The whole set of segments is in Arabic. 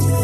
هنا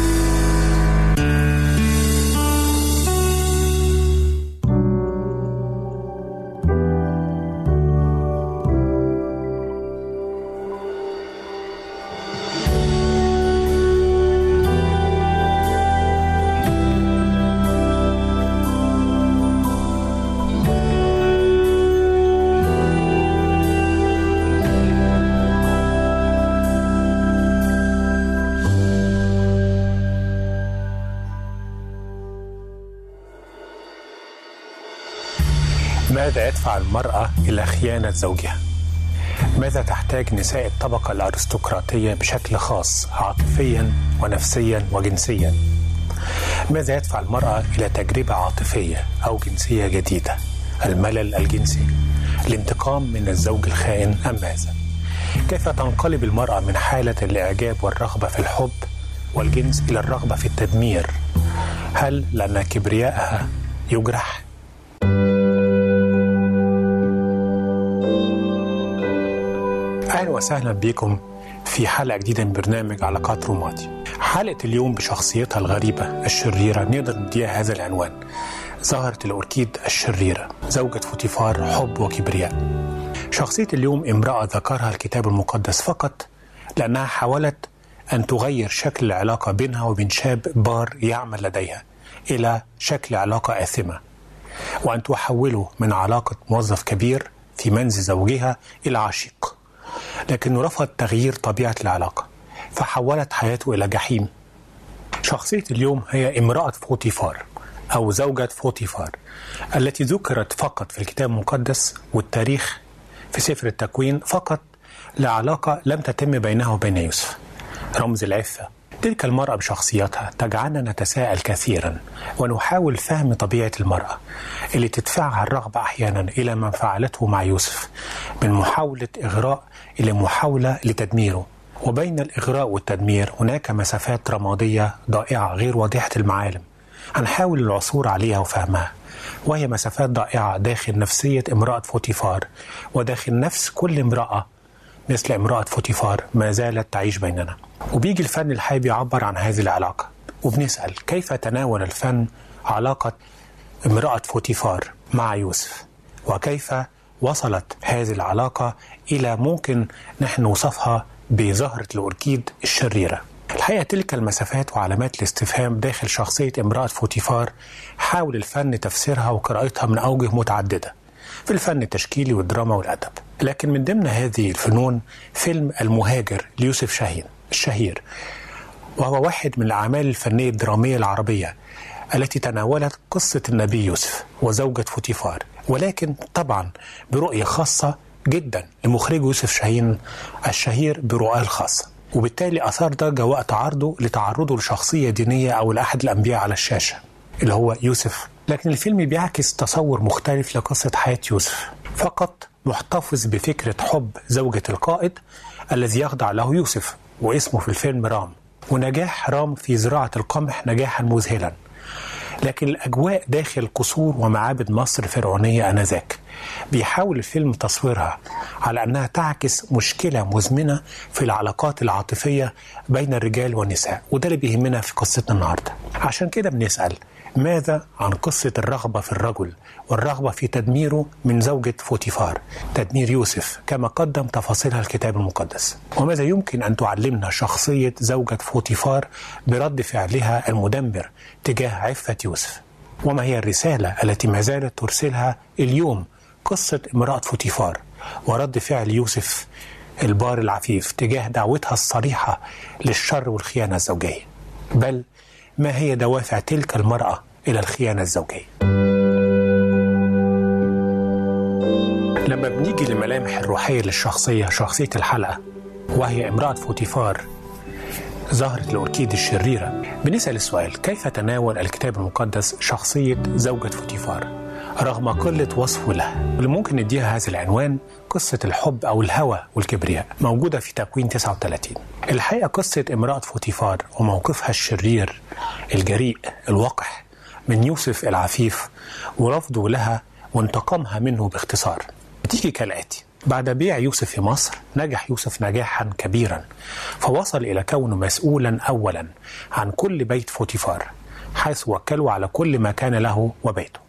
يدفع المرأة إلى خيانة زوجها؟ ماذا تحتاج نساء الطبقة الأرستقراطية بشكل خاص عاطفيا ونفسيا وجنسيا؟ ماذا يدفع المرأة إلى تجربة عاطفية أو جنسية جديدة؟ الملل الجنسي؟ الانتقام من الزوج الخائن أم ماذا؟ كيف تنقلب المرأة من حالة الإعجاب والرغبة في الحب والجنس إلى الرغبة في التدمير؟ هل لأن كبرياءها يجرح؟ أهلا وسهلا بكم في حلقة جديدة من برنامج علاقات روماتي حلقة اليوم بشخصيتها الغريبة الشريرة نقدر نديها هذا العنوان. زهرة الأوركيد الشريرة زوجة فوتيفار حب وكبرياء. شخصية اليوم امرأة ذكرها الكتاب المقدس فقط لأنها حاولت أن تغير شكل العلاقة بينها وبين شاب بار يعمل لديها إلى شكل علاقة آثمة وأن تحوله من علاقة موظف كبير في منزل زوجها إلى عشيق. لكنه رفض تغيير طبيعة العلاقة فحولت حياته إلى جحيم. شخصية اليوم هي امرأة فوتيفار أو زوجة فوتيفار التي ذكرت فقط في الكتاب المقدس والتاريخ في سفر التكوين فقط لعلاقة لم تتم بينها وبين يوسف. رمز العفة تلك المرأة بشخصيتها تجعلنا نتساءل كثيرا ونحاول فهم طبيعة المرأة اللي تدفعها الرغبة أحيانا إلى ما فعلته مع يوسف من محاولة إغراء إلى محاولة لتدميره. وبين الإغراء والتدمير هناك مسافات رمادية ضائعة غير واضحة المعالم هنحاول العثور عليها وفهمها. وهي مسافات ضائعة داخل نفسية امرأة فوتيفار. وداخل نفس كل امرأة مثل امرأة فوتيفار ما زالت تعيش بيننا. وبيجي الفن الحي بيعبر عن هذه العلاقة. وبنسأل كيف تناول الفن علاقة امرأة فوتيفار مع يوسف؟ وكيف وصلت هذه العلاقة إلى ممكن نحن نوصفها بزهرة الأوركيد الشريرة. الحقيقة تلك المسافات وعلامات الاستفهام داخل شخصية امرأة فوتيفار حاول الفن تفسيرها وقراءتها من أوجه متعددة في الفن التشكيلي والدراما والأدب. لكن من ضمن هذه الفنون فيلم المهاجر ليوسف شاهين الشهير وهو واحد من الأعمال الفنية الدرامية العربية التي تناولت قصة النبي يوسف وزوجة فوتيفار. ولكن طبعا برؤية خاصة جدا لمخرجه يوسف شاهين الشهير برؤاه الخاصة وبالتالي أثار ضجة وقت عرضه لتعرضه لشخصية دينية أو لأحد الأنبياء على الشاشة اللي هو يوسف. لكن الفيلم بيعكس تصور مختلف لقصة حياة يوسف. فقط محتفظ بفكرة حب زوجة القائد الذي يخضع له يوسف واسمه في الفيلم رام. ونجاح رام في زراعة القمح نجاحا مذهلا. لكن الأجواء داخل قصور ومعابد مصر الفرعونية آنذاك. بيحاول الفيلم تصويرها على أنها تعكس مشكلة مزمنة في العلاقات العاطفية بين الرجال والنساء وده اللي بيهمنا في قصتنا النهاردة. عشان كده بنسأل ماذا عن قصة الرغبة في الرجل والرغبة في تدميره من زوجة فوتيفار؟ تدمير يوسف كما قدم تفاصيلها الكتاب المقدس. وماذا يمكن أن تعلمنا شخصية زوجة فوتيفار برد فعلها المدمر تجاه عفة يوسف؟ وما هي الرسالة التي ما زالت ترسلها اليوم قصة امرأة فوتيفار ورد فعل يوسف البار العفيف تجاه دعوتها الصريحة للشر والخيانة الزوجية؟ بل ما هي دوافع تلك المرأة إلى الخيانة الزوجية؟ لما بنيجي للملامح الروحية للشخصية شخصية الحلقة وهي امرأة فوتيفار زهرة الأوركيد الشريرة بنسأل السؤال كيف تناول الكتاب المقدس شخصية زوجة فوتيفار؟ رغم قلة وصفه لها اللي ممكن نديها هذا العنوان قصة الحب أو الهوى والكبرياء موجودة في تكوين 39 الحقيقة قصة امرأة فوتيفار وموقفها الشرير الجريء الوقح من يوسف العفيف ورفضه لها وانتقامها منه باختصار. بتيجي كالآتي بعد بيع يوسف في مصر نجح يوسف نجاحا كبيرا فوصل إلى كونه مسؤولا أولا عن كل بيت فوتيفار حيث وكله على كل ما كان له وبيته.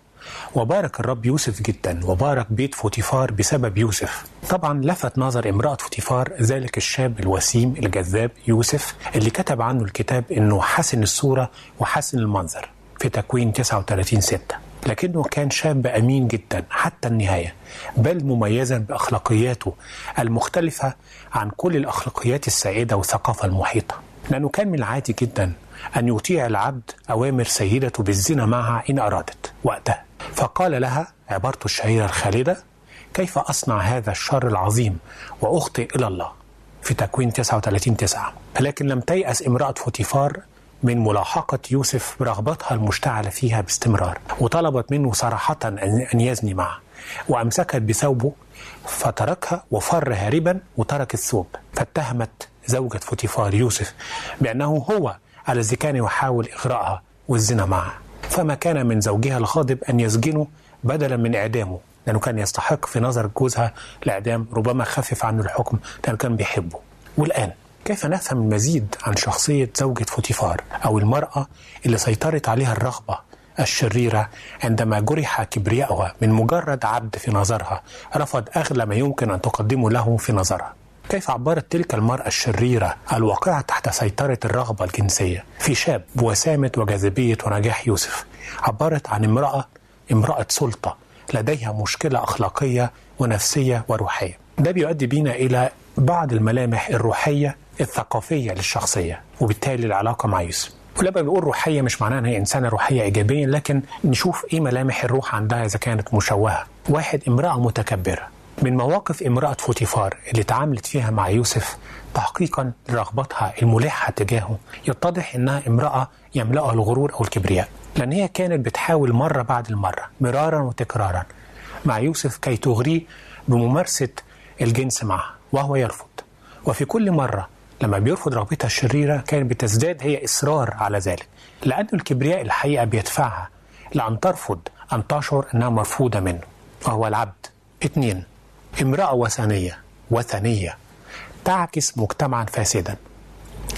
وبارك الرب يوسف جدا وبارك بيت فوتيفار بسبب يوسف. طبعا لفت نظر امرأة فوتيفار ذلك الشاب الوسيم الجذاب يوسف اللي كتب عنه الكتاب إنه حسن الصورة وحسن المنظر في تكوين 39 6 لكنه كان شاب أمين جدا حتى النهاية بل مميزا بأخلاقياته المختلفة عن كل الأخلاقيات السائدة والثقافة المحيطة. لأنه كان من العادي جدا أن يطيع العبد أوامر سيدته بالزنا معها إن أرادت وقتها. فقال لها عبارته الشهيرة الخالدة كيف أصنع هذا الشر العظيم وأخطئ إلى الله؟ في تكوين 39 9 لكن لم تيأس امرأة فوتيفار من ملاحقة يوسف برغبتها المشتعلة فيها باستمرار وطلبت منه صراحة أن يزني معها وأمسكت بثوبه فتركها وفر هاربا وترك الثوب فاتهمت زوجة فوتيفار يوسف بأنه هو الذي كان يحاول إغراءها والزنا معها. فما كان من زوجها الغاضب أن يسجنه بدلا من إعدامه لأنه كان يستحق في نظر جوزها الإعدام ربما خفف عنه الحكم لأنه كان بيحبه. والآن كيف نفهم المزيد عن شخصية زوجة فوتيفار أو المرأة اللي سيطرت عليها الرغبة الشريرة عندما جرح كبرياءها من مجرد عبد في نظرها؟ رفض أغلى ما يمكن أن تقدمه له في نظرها. كيف عبرت تلك المرأة الشريرة الواقعة تحت سيطرة الرغبة الجنسية في شاب بوسامة وجاذبية ونجاح يوسف عبرت عن امرأة امرأة سلطة لديها مشكلة أخلاقية ونفسية وروحية ده بيؤدي بينا إلى بعض الملامح الروحية الثقافية للشخصية وبالتالي العلاقة مع يوسف ولما بنقول روحية مش معناها إن هي إنسانة روحية إيجابية لكن نشوف إيه ملامح الروح عندها إذا كانت مشوهة. واحد امرأة متكبرة. من مواقف امرأة فوتيفار اللي تعاملت فيها مع يوسف تحقيقا لرغبتها الملحة تجاهه يتضح إنها امرأة يملأها الغرور أو الكبرياء. لأن هي كانت بتحاول مرة بعد المرة مرارا وتكرارا مع يوسف كي تغريه بممارسة الجنس معها وهو يرفض. وفي كل مرة لما بيرفض رغبتها الشريرة كانت بتزداد هي إصرار على ذلك لأن الكبرياء الحقيقة بيدفعها لأن ترفض أن تشعر أنها مرفوضة منه وهو العبد اثنين امرأة وثنية وثنية تعكس مجتمعا فاسدا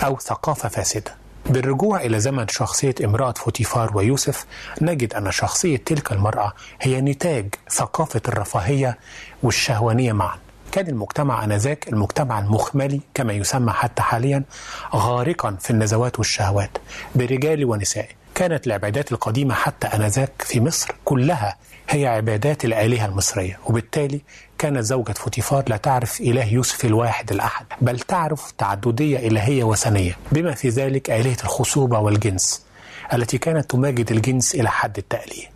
أو ثقافة فاسدة. بالرجوع إلى زمن شخصية امرأة فوتيفار ويوسف نجد أن شخصية تلك المرأة هي نتاج ثقافة الرفاهية والشهوانية معا. كان المجتمع آنذاك المجتمع المخملي كما يسمى حتى حاليا غارقا في النزوات والشهوات برجال ونساء. كانت العبادات القديمة حتى آنذاك في مصر كلها هي عبادات الآلهة المصرية وبالتالي كانت زوجة فوتيفار لا تعرف إله يوسف الواحد الأحد بل تعرف تعددية إلهية وثنية بما في ذلك آلهة الخصوبة والجنس التي كانت تمجد الجنس إلى حد التأليه.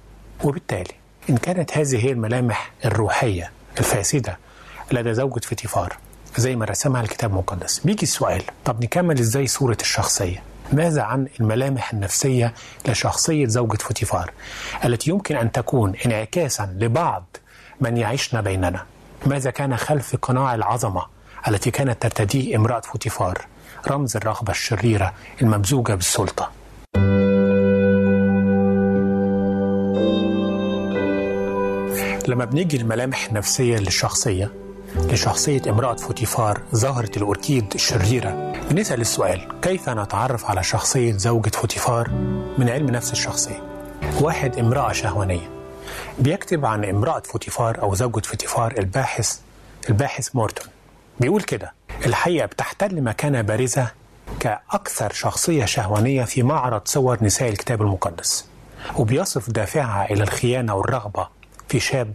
وبالتالي إن كانت هذه هي الملامح الروحية الفاسدة لدى زوجة فوتيفار زي ما رسمها الكتاب المقدس. بيجي السؤال طب نكمل إزاي صورة الشخصية؟ ماذا عن الملامح النفسية لشخصية زوجة فوتيفار التي يمكن أن تكون انعكاسا لبعض من يعيشن بيننا. ماذا كان خلف قناع العظمة التي كانت ترتديه امرأة فوتيفار؟ رمز الرغبة الشريرة الممزوجة بالسلطة. لما بنيجي الملامح النفسية للشخصية لشخصية امرأة فوتيفار ظاهرة الأوركيد الشريرة. بنسأل السؤال كيف نتعرف على شخصية زوجة فوتيفار؟ من علم نفس الشخصية. واحد امرأة شهوانية. بيكتب عن امرأة فوتيفار أو زوجة فوتيفار الباحث الباحث مورتون. بيقول كده الحقيقة بتحتل مكانة بارزة كأكثر شخصية شهوانية في معرض صور نساء الكتاب المقدس وبيصف دافعها إلى الخيانة والرغبة في شاب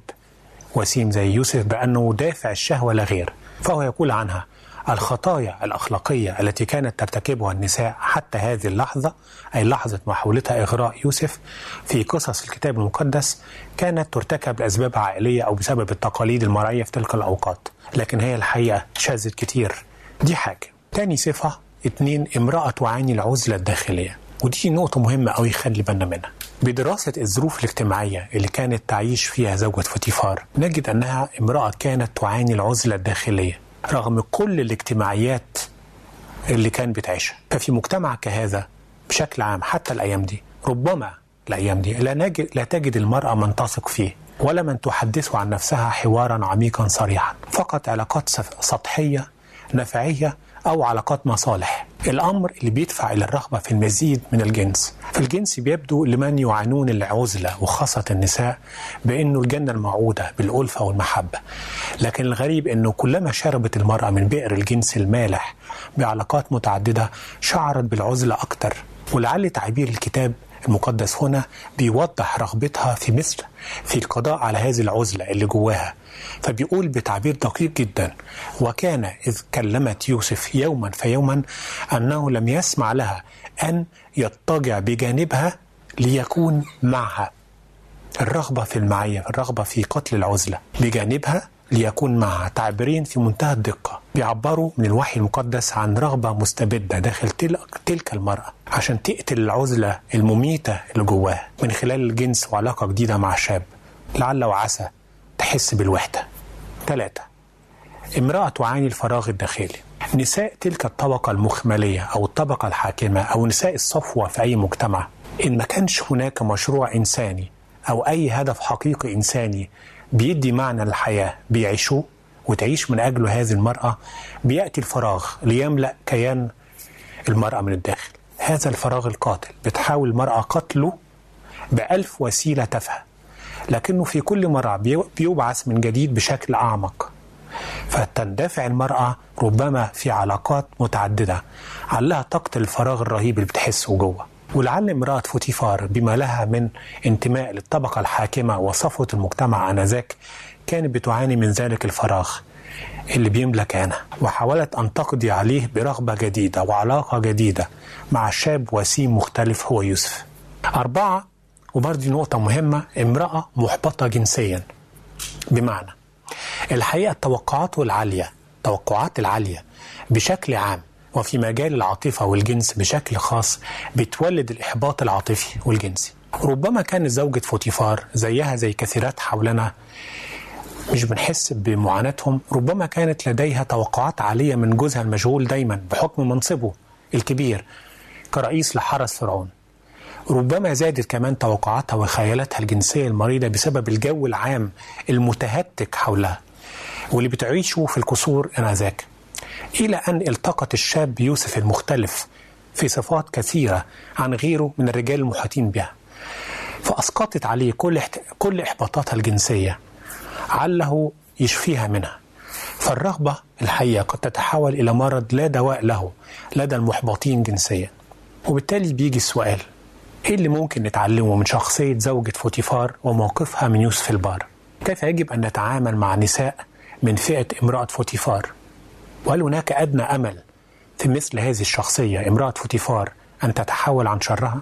وسيم زي يوسف بأنه دافع الشهوة لا غير فهو يقول عنها الخطايا الأخلاقية التي كانت ترتكبها النساء حتى هذه اللحظة أي لحظة محاولتها إغراء يوسف في قصص الكتاب المقدس كانت ترتكب لأسباب عائلية أو بسبب التقاليد المرعية في تلك الأوقات. لكن هي الحقيقة شاذت كتير. دي حاجة. تاني صفة اتنين امرأة تعاني العزلة الداخلية. ودي نقطة مهمة أوي خلي بالنا منها. بدراسة الظروف الاجتماعية اللي كانت تعيش فيها زوجة فوتيفار نجد أنها امرأة كانت تعاني العزلة الداخلية. رغم كل الاجتماعيات اللي كان بتعيشها. ففي مجتمع كهذا بشكل عام حتى الأيام دي ربما الأيام دي لا, نجد لا تجد المرأة من تثق فيه ولا من تحدث عن نفسها حوارا عميقا صريحا. فقط علاقات سطحية نفعية أو علاقات مصالح. الأمر اللي بيدفع إلى الرغبة في المزيد من الجنس. فالجنس بيبدو لمن يعانون العزلة وخاصة النساء بأنه الجنة الموعودة بالألفة والمحبة. لكن الغريب أنه كلما شربت المرأة من بئر الجنس المالح بعلاقات متعددة شعرت بالعزلة أكثر ولعل تعبير الكتاب المقدس هنا بيوضح رغبتها في مثل في القضاء على هذه العزلة اللي جواها. فبيقول بتعبير دقيق جدا وكان إذ كلمت يوسف يوما فيوما أنه لم يسمع لها أن يضطجع بجانبها ليكون معها. الرغبة في المعية الرغبة في قتل العزلة بجانبها ليكون معها. تعبيرين في منتهى الدقة. بيعبروا من الوحي المقدس عن رغبة مستبدة داخل تلك المرأة عشان تقتل العزلة المميتة اللي جواها من خلال الجنس وعلاقة جديدة مع شاب. لعل وعسى تحس بالوحدة. ثلاثة امرأة تعاني الفراغ الداخلي. نساء تلك الطبقة المخملية أو الطبقة الحاكمة أو نساء الصفوة في أي مجتمع إن ما كانش هناك مشروع إنساني أو أي هدف حقيقي إنساني بيدي معنى للحياة بيعيشوه وتعيش من أجله هذه المرأة بيأتي الفراغ ليملأ كيان المرأة من الداخل. هذا الفراغ القاتل بتحاول المرأة قتله بألف وسيلة تافهة لكنه في كل مرة بيبعث من جديد بشكل أعمق. فتندفع المرأة ربما في علاقات متعددة علها تقتل الفراغ الرهيب اللي بتحسه جوه. ولعل امرأة فوتيفار بما لها من انتماء للطبقة الحاكمة وصفوة المجتمع آنذاك كانت بتعاني من ذلك الفراغ اللي بيملى كيانها وحاولت أن تقضي عليه برغبة جديدة وعلاقة جديدة مع شاب وسيم مختلف هو يوسف. أربعة وبرضه نقطة مهمة امرأة محبطة جنسيا. بمعنى الحقيقة التوقعات العالية التوقعات العالية بشكل عام وفي مجال العاطفة والجنس بشكل خاص بتولد الإحباط العاطفي والجنسي. ربما كانت زوجة فوتيفار زيها زي كثيرات حولنا مش بنحس بمعاناتهم ربما كانت لديها توقعات عالية من جوزها المشغول دايما بحكم منصبه الكبير كرئيس لحرس فرعون. ربما زادت كمان توقعاتها وخيالاتها الجنسية المريضة بسبب الجو العام المتهتك حولها. واللي بتعيشه في القصور آنذاك إلى أن التقط الشاب يوسف المختلف في صفات كثيرة عن غيره من الرجال المحيطين بها. فأسقطت عليه كل كل إحباطاتها الجنسية. عله يشفيها منها. فالرغبة الحقيقة قد تتحول إلى مرض لا دواء له لدى المحبطين جنسيا. وبالتالي بيجي السؤال إيه اللي ممكن نتعلمه من شخصية زوجة فوتيفار وموقفها من يوسف البار؟ كيف يجب أن نتعامل مع نساء من فئة امرأة فوتيفار؟ وهل هناك أدنى أمل في مثل هذه الشخصية امرأة فوتيفار أن تتحول عن شرها؟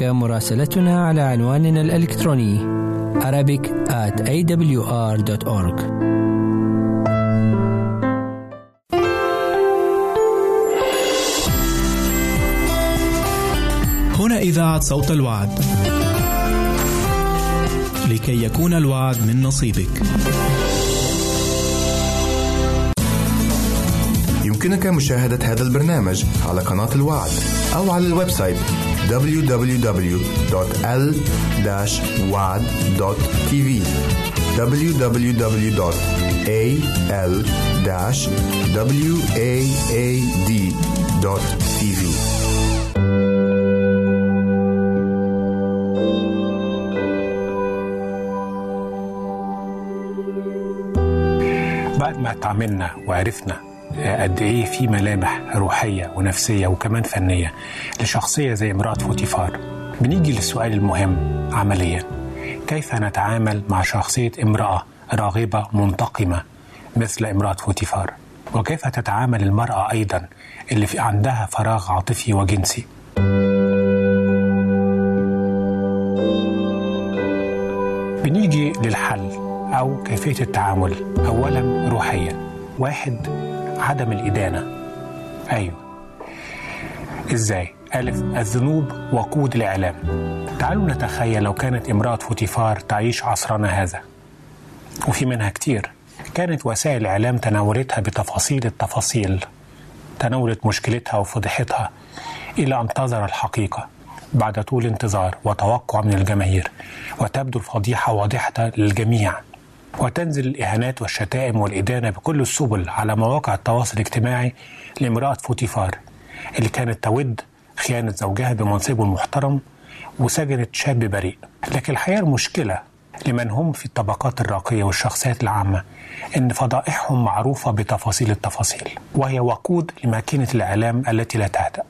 يمكنك مراسلتنا على عنواننا الإلكتروني Arabic at awr.org هنا إذاعة صوت الوعد. لكي يكون الوعد من نصيبك. يمكنك مشاهدة هذا البرنامج على قناة الوعد أو على الويب سايت www.l-wad.tv www.al-waad.tv بعد ما اتعاملنا وعرفنا قد إيه في ملامح روحية ونفسية وكمان فنية لشخصية زي امرأة فوتيفار. بنيجي للسؤال المهم عمليا. كيف نتعامل مع شخصية امرأة راغبة منتقمة مثل امرأة فوتيفار؟ وكيف تتعامل المرأة أيضا اللي في عندها فراغ عاطفي وجنسي؟ بنيجي للحل أو كيفية التعامل أولا روحيا. واحد عدم الإدانة. أيوه. إزاي؟ ألف الذنوب وقود الإعلام. تعالوا نتخيل لو كانت امرأة فوتيفار تعيش عصرنا هذا. وفي منها كتير. كانت وسائل الإعلام تناولتها بتفاصيل التفاصيل تناولت مشكلتها وفضيحتها إلى أن تظهر الحقيقة بعد طول انتظار وتوقع من الجماهير وتبدو الفضيحة واضحة للجميع. وتنزل الإهانات والشتائم والإدانة بكل السبل على مواقع التواصل الاجتماعي لامرأة فوتيفار اللي كانت تود خيانة زوجها بمنصبه المحترم وسجنت شاب بريء. لكن الحقيقة المشكلة لمن هم في الطبقات الراقية والشخصيات العامة إن فضائحهم معروفة بتفاصيل التفاصيل وهي وقود لماكينة الإعلام التي لا تهدأ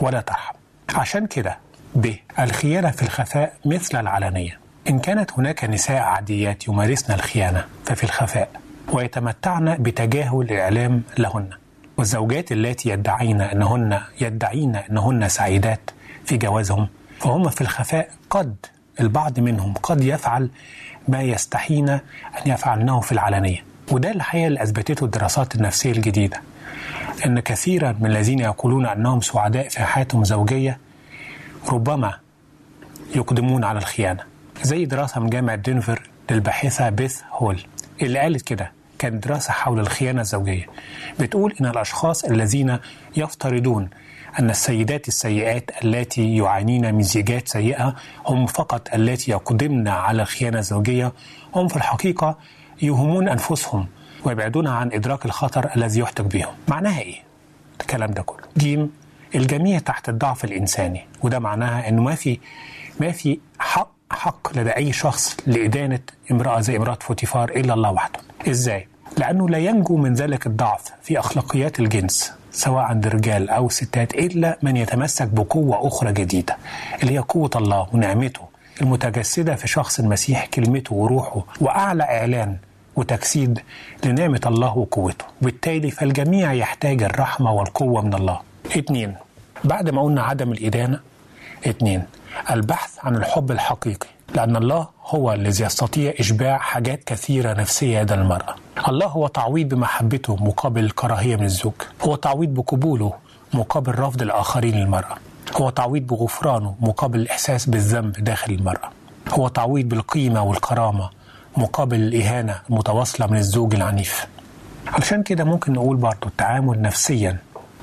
ولا ترحم. عشان كده ب الخيانة في الخفاء مثل العلنية. إن كانت هناك نساء عاديات يمارسن الخيانة ففي الخفاء ويتمتعن بتجاهل الإعلام لهن. والزوجات اللاتي يدعين أنهن يدعين أنهن سعيدات في جوازهم فهم في الخفاء قد البعض منهم قد يفعل ما يستحين أن يفعلنه في العلنية. وده الحقيقة اللي أثبتته الدراسات النفسية الجديدة أن كثيرا من الذين يقولون أنهم سعداء في حياتهم الزوجية ربما يقدمون على الخيانة. زي دراسة من جامعة دنفر للباحثة بيث هول اللي قالت كده كانت دراسة حول الخيانة الزوجية بتقول إن الأشخاص الذين يفترضون أن السيدات السيئات التي يعانين من زيجات سيئة هم فقط التي يقدمن على الخيانة الزوجية هم في الحقيقة يوهمون أنفسهم ويبعدون عن إدراك الخطر الذي يحتك بهم معناها إيه؟ الكلام ده كله جيم الجميع تحت الضعف الإنساني وده معناها إنه ما في ما في حق حق لدى أي شخص لإدانة امرأة زي امرأة فوتيفار إلا الله وحده. إزاي؟ لأنه لا ينجو من ذلك الضعف في أخلاقيات الجنس سواء عند الرجال أو الستات إلا من يتمسك بقوة أخرى جديدة اللي هي قوة الله ونعمته المتجسدة في شخص المسيح كلمته وروحه وأعلى إعلان وتجسيد لنعمة الله وقوته. وبالتالي فالجميع يحتاج الرحمة والقوة من الله. اتنين بعد ما قلنا عدم الإدانة اتنين البحث عن الحب الحقيقي لأن الله هو الذي يستطيع إشباع حاجات كثيرة نفسية لدى المرأة الله هو تعويض بمحبته مقابل الكراهية من الزوج هو تعويض بقبوله مقابل رفض الآخرين للمرأة هو تعويض بغفرانه مقابل الإحساس بالذنب داخل المرأة هو تعويض بالقيمة والكرامة مقابل الإهانة المتواصلة من الزوج العنيف. علشان كده ممكن نقول برضو التعامل نفسيا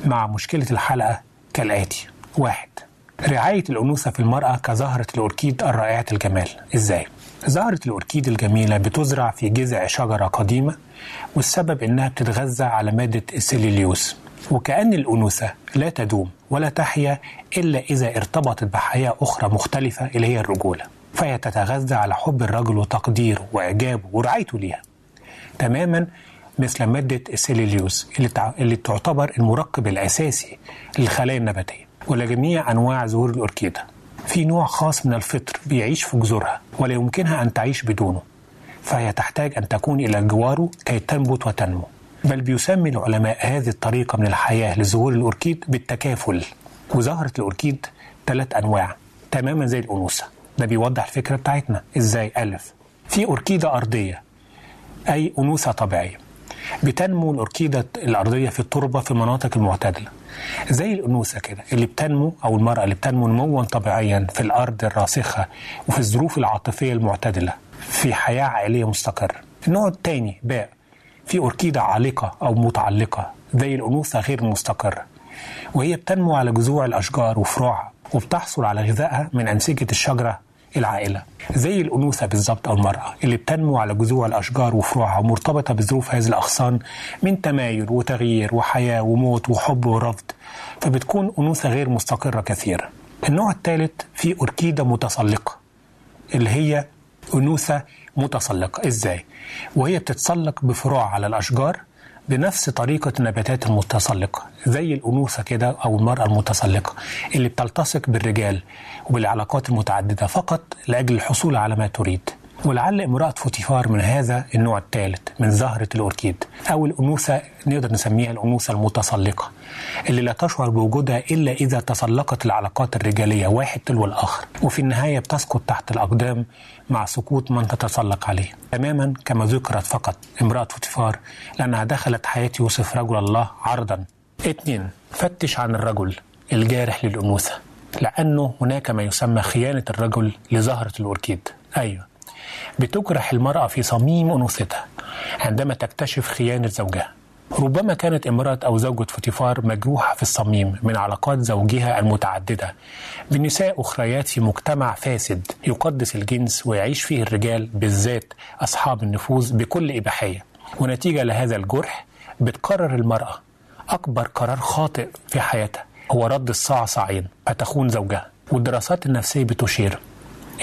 مع مشكلة الحلقة كالآتي. واحد رعاية الأنوثة في المرأة كزهرة الأوركيد الرائعة الجمال. إزاي؟ زهرة الأوركيد الجميلة بتزرع في جذع شجرة قديمة والسبب إنها بتتغذى على مادة السيليليوس. وكأن الأنوثة لا تدوم ولا تحيا إلا إذا ارتبطت بحياة أخرى مختلفة اللي هي الرجولة. فهي تتغذى على حب الرجل وتقديره وإعجابه ورعايته ليها. تماما مثل مادة تع... اللي تعتبر المركب الأساسي للخلايا النباتية. ولجميع أنواع زهور الأوركيدا. في نوع خاص من الفطر بيعيش في جذورها ولا يمكنها أن تعيش بدونه. فهي تحتاج أن تكون إلى جواره كي تنبت وتنمو. بل بيسمي العلماء هذه الطريقة من الحياة لظهور الأوركيد بالتكافل. وظهرت الأوركيد ثلاث أنواع. تماما زي الأنوثة. ده بيوضح الفكرة بتاعتنا. إزاي؟ ألف. في أوركيدة أرضية. أي أنوثة طبيعية. بتنمو الأوركيدة الأرضية في التربة في المناطق المعتدلة. زي الأنوثة كده اللي بتنمو أو المرأة اللي بتنمو نموا طبيعيا في الأرض الراسخة وفي الظروف العاطفية المعتدلة في حياة عائلية مستقرة. النوع الثاني باء في أوركيدة عالقة أو متعلقة زي الأنوثة غير مستقرة وهي بتنمو على جذوع الأشجار وفروعها وبتحصل على غذائها من أنسجة الشجرة العائلة. زي الأنوثة بالظبط أو المرأة اللي بتنمو على جذوع الأشجار وفروعها ومرتبطة بظروف هذه الأغصان من تمايل وتغيير وحياة وموت وحب ورفض. فبتكون أنوثة غير مستقرة كثيرا النوع الثالث في أوركيدة متسلقة اللي هي أنوثة متسلقة. إزاي؟ وهي بتتسلق بفروع على الأشجار بنفس طريقة النباتات المتسلقة زي الأنوثة كده أو المرأة المتسلقة اللي بتلتصق بالرجال وبالعلاقات المتعددة فقط لأجل الحصول على ما تريد. ولعل امرأة فوتيفار من هذا النوع الثالث من زهرة الأوركيد أو الأنوثة نقدر نسميها الأنوثة المتسلقة اللي لا تشعر بوجودها إلا إذا تسلقت العلاقات الرجالية واحد تلو الآخر. وفي النهاية بتسقط تحت الأقدام مع سقوط من تتسلق عليه. تماما كما ذكرت فقط امرأة فوتيفار لأنها دخلت حياة يوسف رجل الله عرضا. اثنين فتش عن الرجل الجارح للأنوثة لأنه هناك ما يسمى خيانة الرجل لزهرة الأوركيد. أيوه. بتجرح المرأة في صميم أنوثتها عندما تكتشف خيانة زوجها. ربما كانت امرأة أو زوجة فوتيفار مجروحة في الصميم من علاقات زوجها المتعددة. بنساء أخريات في مجتمع فاسد يقدس الجنس ويعيش فيه الرجال بالذات أصحاب النفوذ بكل إباحية. ونتيجة لهذا الجرح بتقرر المرأة أكبر قرار خاطئ في حياتها. هو رد الصعصعين فتخون زوجها؟ والدراسات النفسية بتشير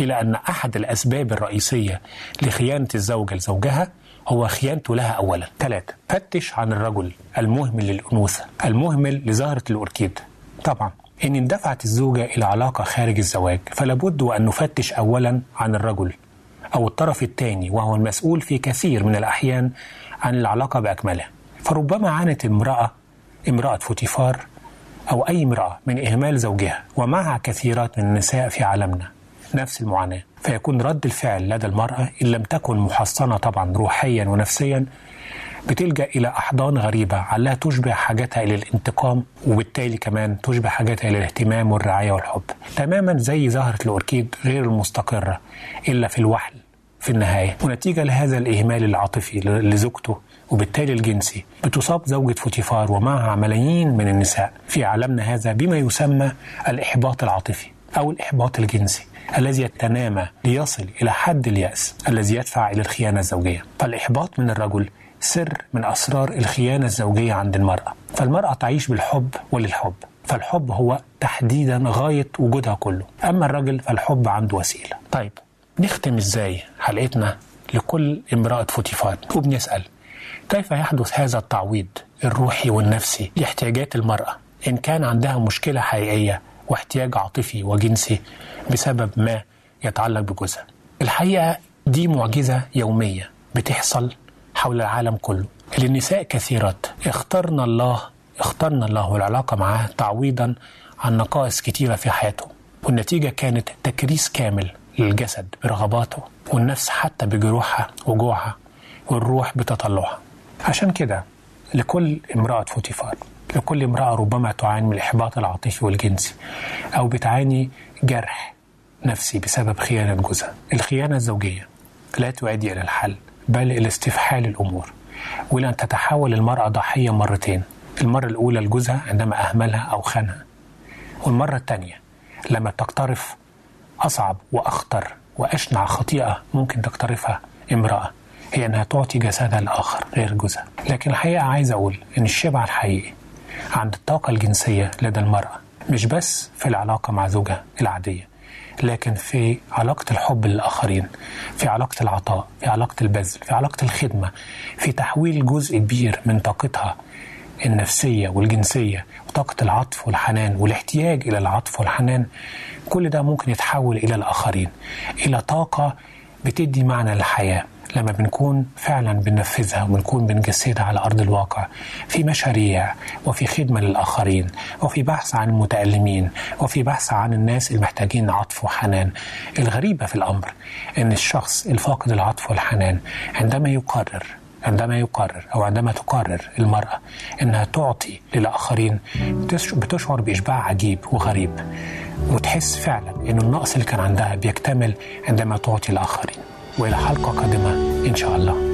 إلى أن أحد الأسباب الرئيسية لخيانة الزوجة لزوجها هو خيانته لها أولا. ثلاثة فتش عن الرجل المهمل للأنوثة المهمل لزهرة الأوركيد. طبعا إن اندفعت الزوجة إلى علاقة خارج الزواج فلا بد وأن نفتش أولا عن الرجل. أو الطرف الثاني وهو المسؤول في كثير من الأحيان عن العلاقة بأكملها فربما عانت امرأة امرأة فوتيفار أو أي امرأة من إهمال زوجها. ومعها كثيرات من النساء في عالمنا. نفس المعاناة. فيكون رد الفعل لدى المرأة إن لم تكن محصنة طبعا روحيا ونفسيا بتلجأ إلى أحضان غريبة علها تشبه حاجتها إلى الانتقام وبالتالي كمان تشبه حاجتها إلى الاهتمام والرعاية والحب. تماما زي زهرة الأوركيد غير المستقرة إلا في الوحل في النهاية. ونتيجة لهذا الإهمال العاطفي لزوجته وبالتالي الجنسي. بتصاب زوجة فوتيفار ومعها ملايين من النساء. في عالمنا هذا بما يسمى الإحباط العاطفي أو الإحباط الجنسي. الذي يتنامى ليصل إلى حد اليأس الذي يدفع إلى الخيانة الزوجية. فالإحباط من الرجل سر من أسرار الخيانة الزوجية عند المرأة. فالمرأة تعيش بالحب وللحب. فالحب هو تحديدا غاية وجودها كله. أما الرجل فالحب عنده وسيلة. طيب نختم إزاي حلقتنا لكل امرأة فوتيفار وبنسأل كيف يحدث هذا التعويض الروحي والنفسي لاحتياجات المرأة؟ إن كان عندها مشكلة حقيقية واحتياج عاطفي وجنسي بسبب ما يتعلق بجوزها. الحقيقة دي معجزة يومية بتحصل حول العالم كله. للنساء كثيرات اخترنا الله اخترنا الله العلاقة معاه تعويضا عن نقائص كتيرة في حياتهم والنتيجة كانت تكريس كامل للجسد برغباته والنفس حتى بجروحها وجوعها والروح بتطلعها. عشان كده لكل امرأة فوتيفار لكل امرأة ربما تعاني من الإحباط العاطفي والجنسي أو بتعاني جرح نفسي بسبب خيانة جوزها. الخيانة الزوجية لا تؤدي إلى الحل بل إلى استفحال الأمور. وإلى أن تتحول المرأة ضحية مرتين المرة الأولى لجوزها عندما أهملها أو خانها والمرة الثانية لما تقترف أصعب وأخطر وأشنع خطيئة ممكن تقترفها امرأة هي أنها تعطي جسدها لآخر غير جوزها. لكن الحقيقة عايز أقول أن الشبع الحقيقي عند الطاقة الجنسية لدى المرأة مش بس في العلاقة مع زوجها العادية لكن في علاقة الحب للآخرين في علاقة العطاء في علاقة البذل في علاقة الخدمة في تحويل جزء كبير من طاقتها النفسية والجنسية وطاقة العطف والحنان والاحتياج إلى العطف والحنان. كل ده ممكن يتحول إلى الآخرين إلى طاقة بتدي معنى للحياة. لما بنكون فعلا بننفذها وبنكون بنجسدها على أرض الواقع في مشاريع وفي خدمة للآخرين وفي بحث عن المتألمين وفي بحث عن الناس المحتاجين عطف وحنان. الغريبة في الأمر أن الشخص الفاقد العطف والحنان عندما يقرر عندما يقرر أو عندما تقرر المرأة أنها تعطي للآخرين بتشعر بإشباع عجيب وغريب وتحس فعلا أن النقص اللي كان عندها بيكتمل عندما تعطي الآخرين. وإلى حلقة قادمة إن شاء الله.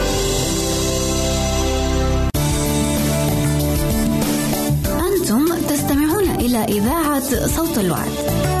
إذاعة صوت الوعد.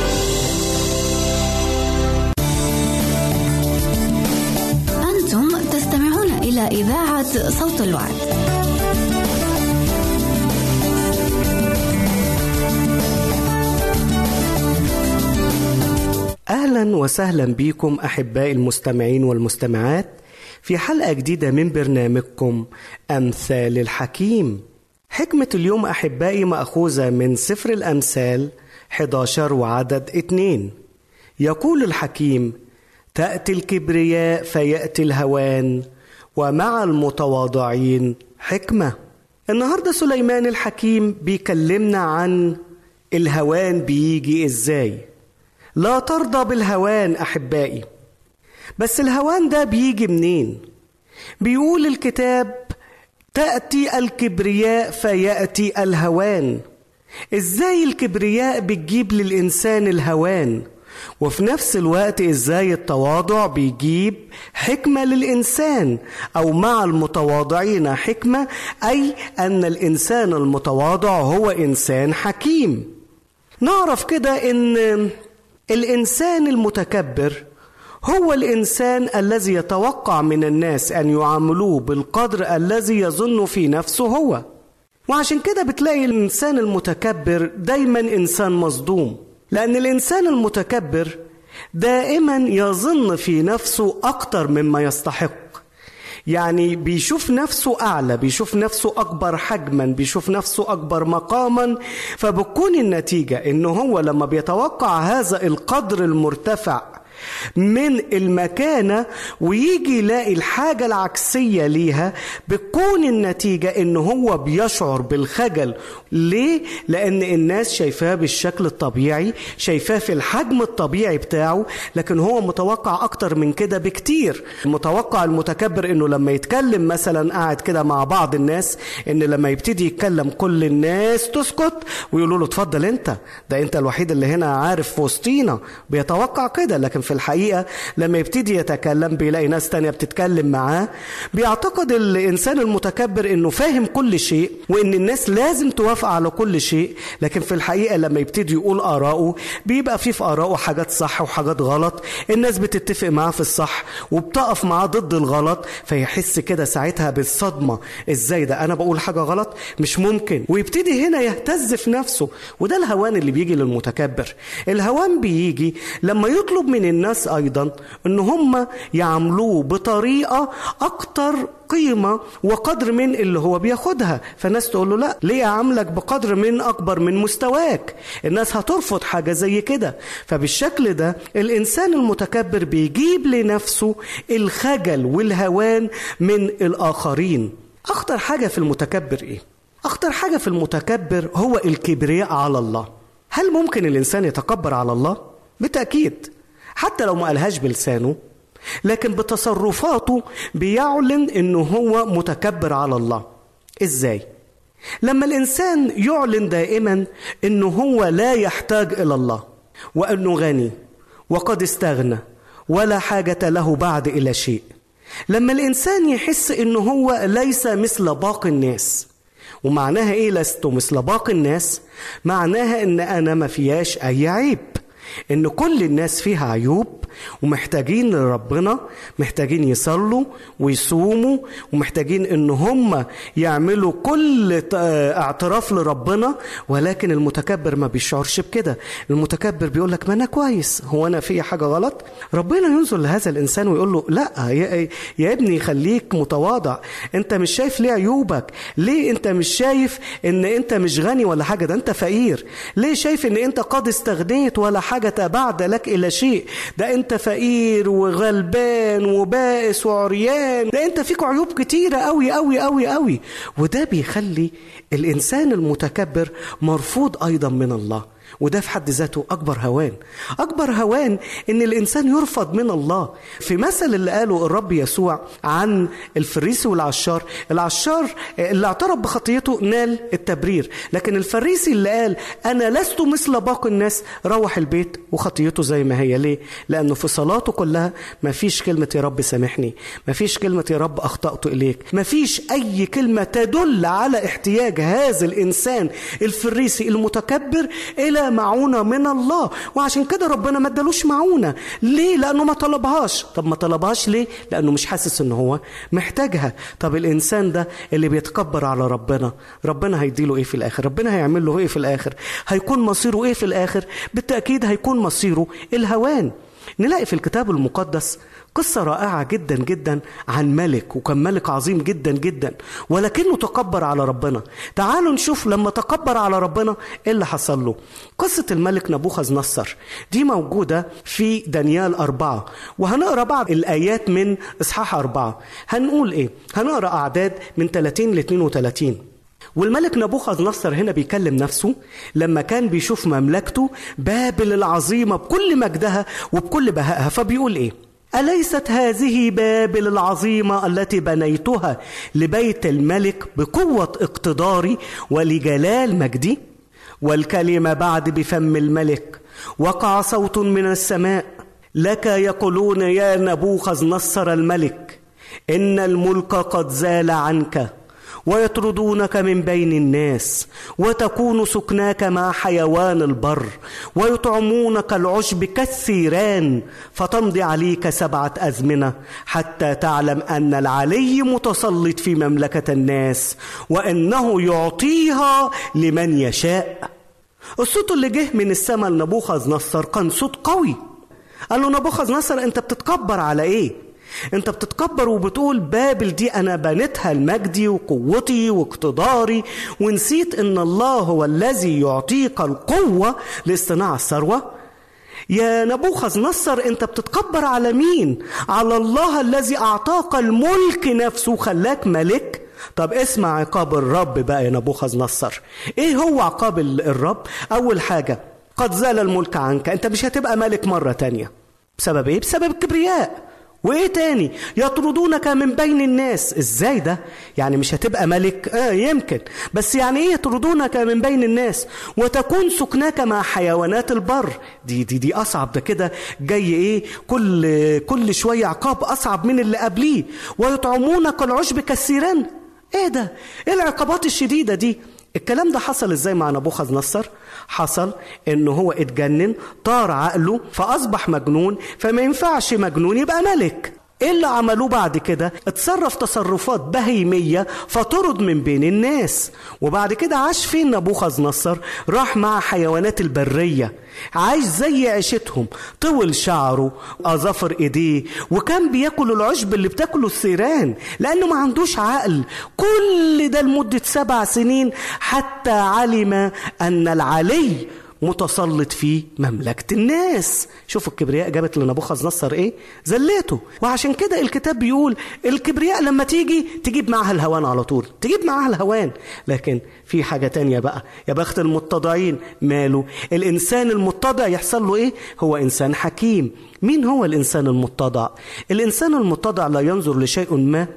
إذاعة صوت الوعد. أهلا وسهلا بكم أحبائي المستمعين والمستمعات في حلقة جديدة من برنامجكم أمثال الحكيم حكمة اليوم أحبائي مأخوذة من سفر الأمثال 11 وعدد 2 يقول الحكيم تأتي الكبرياء فيأتي الهوان ومع المتواضعين حكمة. النهاردة سليمان الحكيم بيكلمنا عن الهوان بيجي إزاي. لا ترضى بالهوان أحبائي. بس الهوان ده بيجي منين؟ بيقول الكتاب تأتي الكبرياء فيأتي الهوان. إزاي الكبرياء بتجيب للإنسان الهوان؟ وفي نفس الوقت إزاي التواضع بيجيب حكمة للإنسان أو مع المتواضعين حكمة أي أن الإنسان المتواضع هو إنسان حكيم. نعرف كده إن الإنسان المتكبر هو الإنسان الذي يتوقع من الناس أن يعاملوه بالقدر الذي يظن في نفسه هو. وعشان كده بتلاقي الإنسان المتكبر دايما إنسان مصدوم. لأن الإنسان المتكبر دائما يظن في نفسه أكتر مما يستحق. يعني بيشوف نفسه أعلى بيشوف نفسه أكبر حجما بيشوف نفسه أكبر مقاما. فبتكون النتيجة إنه هو لما بيتوقع هذا القدر المرتفع من المكانة ويجي يلاقي الحاجة العكسية ليها بتكون النتيجة إن هو بيشعر بالخجل. ليه؟ لأن الناس شايفاه بالشكل الطبيعي شايفاه في الحجم الطبيعي بتاعه لكن هو متوقع أكتر من كده بكتير. متوقع المتكبر إنه لما يتكلم مثلا قاعد كده مع بعض الناس إن لما يبتدي يتكلم كل الناس تسكت ويقولوا له اتفضل أنت ده أنت الوحيد اللي هنا عارف في وسطينا بيتوقع كده لكن في الحقيقة لما يبتدي يتكلم بيلاقي ناس تانية بتتكلم معاه. بيعتقد الإنسان المتكبر إنه فاهم كل شيء وإن الناس لازم توافق على كل شيء. لكن في الحقيقة لما يبتدي يقول آراءه بيبقى فيه في آراءه حاجات صح وحاجات غلط. الناس بتتفق معاه في الصح وبتقف معاه ضد الغلط فيحس كده ساعتها بالصدمة. إزاي ده؟ أنا بقول حاجة غلط؟ مش ممكن. ويبتدي هنا يهتز في نفسه. وده الهوان اللي بيجي للمتكبر. الهوان بيجي لما يطلب من الناس أيضا إن هم يعاملوه بطريقة أكتر قيمة وقدر من اللي هو بياخدها. فالناس تقول له لا ليه أعاملك بقدر من أكبر من مستواك؟ الناس هترفض حاجة زي كده. فبالشكل ده الإنسان المتكبر بيجيب لنفسه الخجل والهوان من الآخرين. أخطر حاجة في المتكبر إيه؟ أخطر حاجة في المتكبر هو الكبرياء على الله. هل ممكن الإنسان يتكبر على الله؟ بالتأكيد. حتى لو ما قالهاش بلسانه لكن بتصرفاته بيعلن إنه هو متكبر على الله. إزاي؟ لما الإنسان يعلن دائما إنه هو لا يحتاج إلى الله وأنه غني وقد استغنى ولا حاجة له بعد إلى شيء. لما الإنسان يحس إنه هو ليس مثل باقي الناس ومعناها إيه لست مثل باقي الناس؟ معناها إن أنا ما فياش أي عيب. إن كل الناس فيها عيوب ومحتاجين لربنا محتاجين يصلوا ويصوموا ومحتاجين إن هم يعملوا كل اعتراف لربنا ولكن المتكبر ما بيشعرش بكده. المتكبر بيقول لك ما أنا كويس هو أنا في حاجة غلط؟ ربنا ينظر لهذا الإنسان ويقول له لا يا, يا ابني خليك متواضع. أنت مش شايف ليه عيوبك؟ ليه أنت مش شايف إن أنت مش غني ولا حاجة؟ ده أنت فقير. ليه شايف إن أنت قد استغنيت ولا حاجة؟ بعد لك إلى شيء. ده أنت فقير وغلبان وبائس وعريان. ده أنت فيك عيوب كتيرة قوي قوي قوي قوي وده بيخلي الإنسان المتكبر مرفوض أيضا من الله. وده في حد ذاته أكبر هوان. أكبر هوان إن الإنسان يرفض من الله. في مثل اللي قاله الرب يسوع عن الفريسي والعشار العشار اللي اعترف بخطيته نال التبرير لكن الفريسي اللي قال أنا لست مثل باقي الناس روح البيت وخطيته زي ما هي. ليه؟ لأنه في صلاته كلها ما فيش كلمة يا رب سامحني ما فيش كلمة يا رب أخطأت إليك ما فيش أي كلمة تدل على احتياج هذا الإنسان الفريسي المتكبر إلى معونة من الله. وعشان كده ربنا ما ادالوش معونة. ليه؟ لأنه ما طلبهاش. طب ما طلبهاش ليه؟ لأنه مش حاسس إن هو محتاجها. طب الإنسان ده اللي بيتكبر على ربنا ربنا هيديله إيه في الآخر؟ ربنا هيعمل له إيه في الآخر؟ هيكون مصيره إيه في الآخر؟ بالتأكيد هيكون مصيره الهوان. نلاقي في الكتاب المقدس قصة رائعة جدا جدا عن ملك وكان ملك عظيم جدا جدا ولكنه تكبر على ربنا. تعالوا نشوف لما تكبر على ربنا إيه اللي حصل له. قصة الملك نبوخذ نصر دي موجودة في دانيال أربعة وهنقرأ بعض الآيات من إصحاح أربعة. هنقول إيه؟ هنقرأ أعداد من 30 ل 32 والملك نبوخذ نصر هنا بيكلم نفسه لما كان بيشوف مملكته بابل العظيمة بكل مجدها وبكل بهائها. فبيقول إيه؟ أليست هذه بابل العظيمة التي بنيتها لبيت الملك بقوة اقتداري ولجلال مجدي؟ والكلمة بعد بفم الملك وقع صوت من السماء لك يقولون يا نبوخذ نصر الملك إن الملك قد زال عنك. ويطردونك من بين الناس وتكون سكناك مع حيوان البر ويطعمونك العشب كالثيران فتمضي عليك سبعة أزمنة حتى تعلم أن العلي متسلط في مملكة الناس وأنه يعطيها لمن يشاء. الصوت اللي جه من السماء لنبوخذ نصر كان صوت قوي. قال له نبوخذ نصر أنت بتتكبر على إيه؟ انت بتتكبر وبتقول بابل دي أنا بنيتها لمجدي وقوتي واقتداري ونسيت ان الله هو الذي يعطيك القوة لاصطناع الثروة. يا نبوخذ نصر انت بتتكبر على مين؟ على الله الذي اعطاك الملك نفسه وخلاك ملك. طب اسمع عقاب الرب بقى يا نبوخذ نصر. إيه هو عقاب الرب؟ اول حاجة قد زال الملك عنك انت مش هتبقى ملك مرة تانية. بسبب إيه؟ بسبب الكبرياء. وايه تاني؟ يطردونك من بين الناس. إزاي ده؟ يعني مش هتبقى ملك. آه يمكن. بس يعني إيه يطردونك من بين الناس؟ وتكون سكناك مع حيوانات البر. دي دي دي أصعب. ده كده جاي إيه؟ كل كل شوية عقاب أصعب من اللي قبليه. ويطعمونك العشب كالسيران إيه ده؟ إيه العقابات الشديدة دي؟ الكلام ده حصل إزاي مع نبوخذ نصر حصل ان هو اتجنن طار عقله فأصبح مجنون فما ينفعش مجنون يبقى ملك. إيه اللي عملوه بعد كده اتصرف تصرفات بهيمية فطرد من بين الناس. وبعد كده عاش فين نبوخذ نصر راح مع حيوانات البرية. عايش زي عيشتهم. طول شعره أظافر إيديه وكان بياكل العشب اللي بتاكله الثيران لأنه ما عندوش عقل. كل ده لمدة سبع سنين حتى علم أن العلي متسلط في مملكة الناس. شوفوا الكبرياء جابت لنبوخذ نصر إيه؟ زلته وعشان كده الكتاب بيقول الكبرياء لما تيجي تجيب معاها الهوان على طول. تجيب معاها الهوان. لكن في حاجة تانية بقى. يا بخت المتضعين ماله؟ الإنسان المتضع يحصل له إيه؟ هو إنسان حكيم. مين هو الإنسان المتضع؟ الإنسان المتضع لا ينظر لشيء ما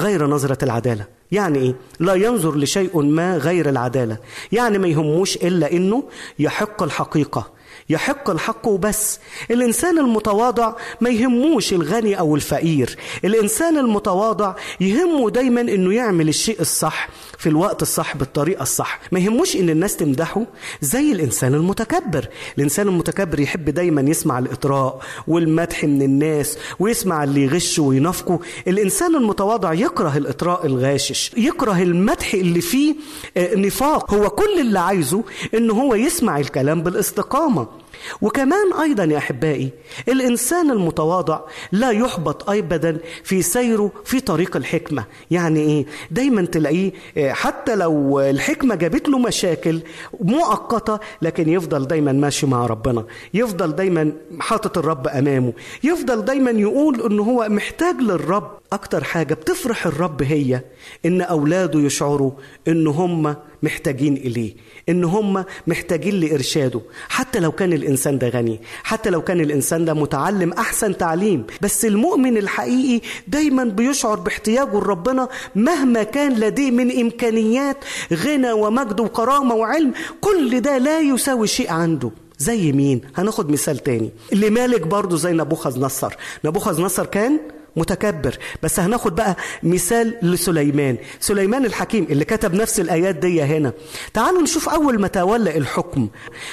غير نظرة العدالة. يعني إيه؟ لا ينظر لشيء ما غير العدالة. يعني ما يهموش إلا إنه يحق الحقيقة. يحق الحق وبس. الإنسان المتواضع ما يهموش الغني أو الفقير. الإنسان المتواضع يهمه دايما إنه يعمل الشيء الصح في الوقت الصح بالطريقة الصح. ما يهموش إن الناس تمدحه. زي الإنسان المتكبر. الإنسان المتكبر يحب دايما يسمع الإطراء والمدح من الناس ويسمع اللي يغش وينافقه. الإنسان المتواضع يكره الإطراء الغاشش يكره المدح اللي فيه نفاق. هو كل اللي عايزه إن هو يسمع الكلام بالاستقامة. وكمان أيضا يا أحبائي الإنسان المتواضع لا يحبط ابدا في سيره في طريق الحكمة. يعني إيه؟ دايما تلاقيه حتى لو الحكمة جابت له مشاكل مؤقتة لكن يفضل دايما ماشي مع ربنا يفضل دايما حاطط الرب أمامه يفضل دايما يقول إن هو محتاج للرب. أكتر حاجة بتفرح الرب هي إن أولاده يشعروا إن هم محتاجين إليه إن هم محتاجين لإرشاده. حتى لو كان الإنسان ده غني حتى لو كان الإنسان ده متعلم أحسن تعليم بس المؤمن الحقيقي دايما بيشعر باحتياجه لربنا مهما كان لديه من إمكانيات غنى ومجد وكرامة وعلم. كل ده لا يساوي شيء عنده. زي مين؟ هناخد مثال تاني. اللي مالك برضه زي نبوخذ نصر نبوخذ نصر كان متكبر. بس هناخد بقى مثال لسليمان. سليمان الحكيم اللي كتب نفس الآيات دي هنا. تعالوا نشوف أول ما تولى الحكم.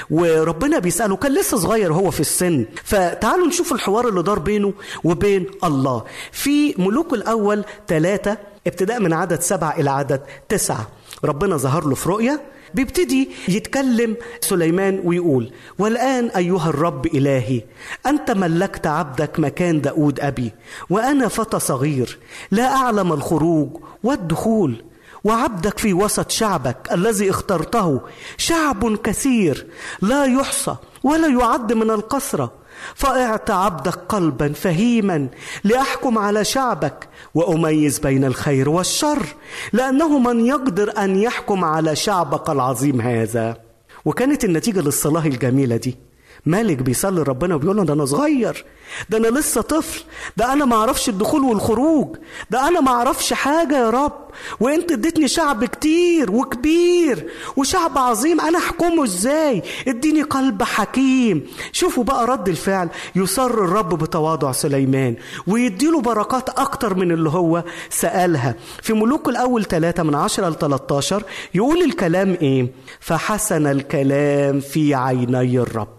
وربنا بيسأله كان لسه صغير هو في السن. فتعالوا نشوف الحوار اللي دار بينه وبين الله. في ملوك الأول ثلاثة ابتداء من عدد سبعة إلى عدد تسعة. ربنا ظهر له في رؤية بيبتدي يتكلم سليمان ويقول والآن أيها الرب إلهي أنت ملكت عبدك مكان داود أبي وأنا فتى صغير لا أعلم الخروج والدخول وعبدك في وسط شعبك الذي اخترته شعب كثير لا يحصى ولا يعد من القسره فاعط عبدك قلبا فهيما لأحكم على شعبك وأميز بين الخير والشر لأنه من يقدر أن يحكم على شعبك العظيم هذا. وكانت النتيجة للصلاة الجميلة دي. مالك بيصلي ربنا وبيقول له ده أنا صغير ده أنا لسه طفل ده أنا ما أعرفش الدخول والخروج ده أنا ما أعرفش حاجة يا رب وأنت اديتني شعب كتير وكبير وشعب عظيم أنا احكمه إزاي؟ اديني قلب حكيم. شوفوا بقى رد الفعل يسر الرب بتواضع سليمان ويديله بركات أكتر من اللي هو سألها. في ملوك الأول ثلاثة من عشرة ل 13 يقول الكلام إيه؟ فحسن الكلام في عيني الرب.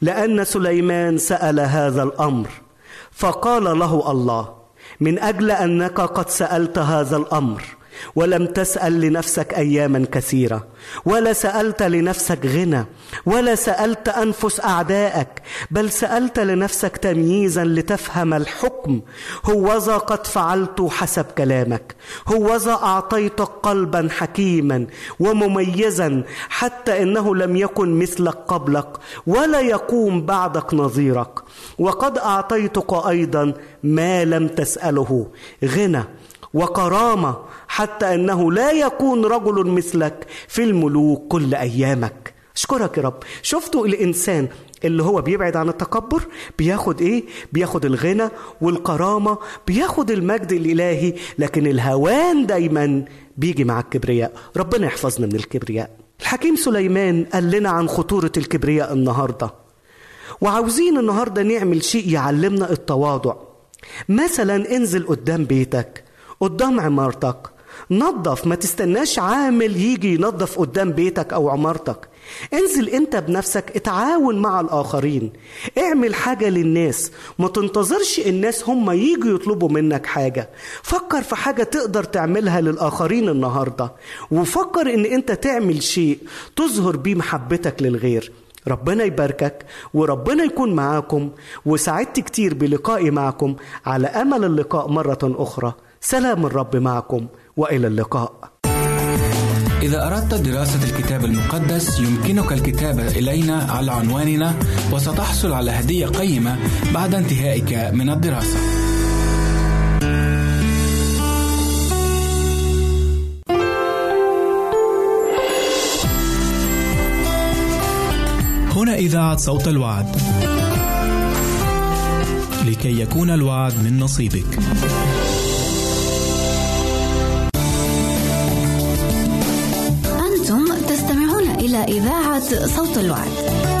لأن سليمان سأل هذا الأمر. فقال له الله من أجل أنك قد سألت هذا الأمر. ولم تسأل لنفسك أياما كثيرة ولا سألت لنفسك غنى ولا سألت أنفس أعدائك بل سألت لنفسك تمييزا لتفهم الحكم. هوذا قد فعلت حسب كلامك هوذا أعطيتك قلبا حكيما ومميزا حتى إنه لم يكن مثلك قبلك ولا يقوم بعدك نظيرك. وقد أعطيتك أيضا ما لم تسأله غنى. وكرامة حتى أنه لا يكون رجل مثلك في الملوك كل أيامك. أشكرك يا رب. شفتوا الإنسان اللي هو بيبعد عن التكبر؟ بياخد إيه؟ بياخد الغنى والكرامة بياخد المجد الإلهي لكن الهوان دايما بيجي مع الكبرياء. ربنا يحفظنا من الكبرياء. الحكيم سليمان قال لنا عن خطورة الكبرياء النهاردة. وعاوزين النهاردة نعمل شيء يعلمنا التواضع. مثلا انزل قدام بيتك. قدام عمارتك. نظف ما تستناش عامل يجي ينظف قدام بيتك أو عمارتك. انزل أنت بنفسك اتعاون مع الآخرين. اعمل حاجة للناس. ما تنتظرش الناس هم يجوا يطلبوا منك حاجة. فكر في حاجة تقدر تعملها للآخرين النهاردة. وفكر إن أنت تعمل شيء تظهر بيه محبتك للغير. ربنا يباركك وربنا يكون معاكم. وسعدت كتير بلقائي معكم. على أمل اللقاء مرة أخرى. سلام الرب معكم وإلى اللقاء إذا أردت دراسة الكتاب المقدس يمكنك الكتابة إلينا على عنواننا وستحصل على هدية قيمة بعد انتهائك من الدراسة. هنا إذاعة صوت الوعد. لكي يكون الوعد من نصيبك. إذاعة صوت الوعد.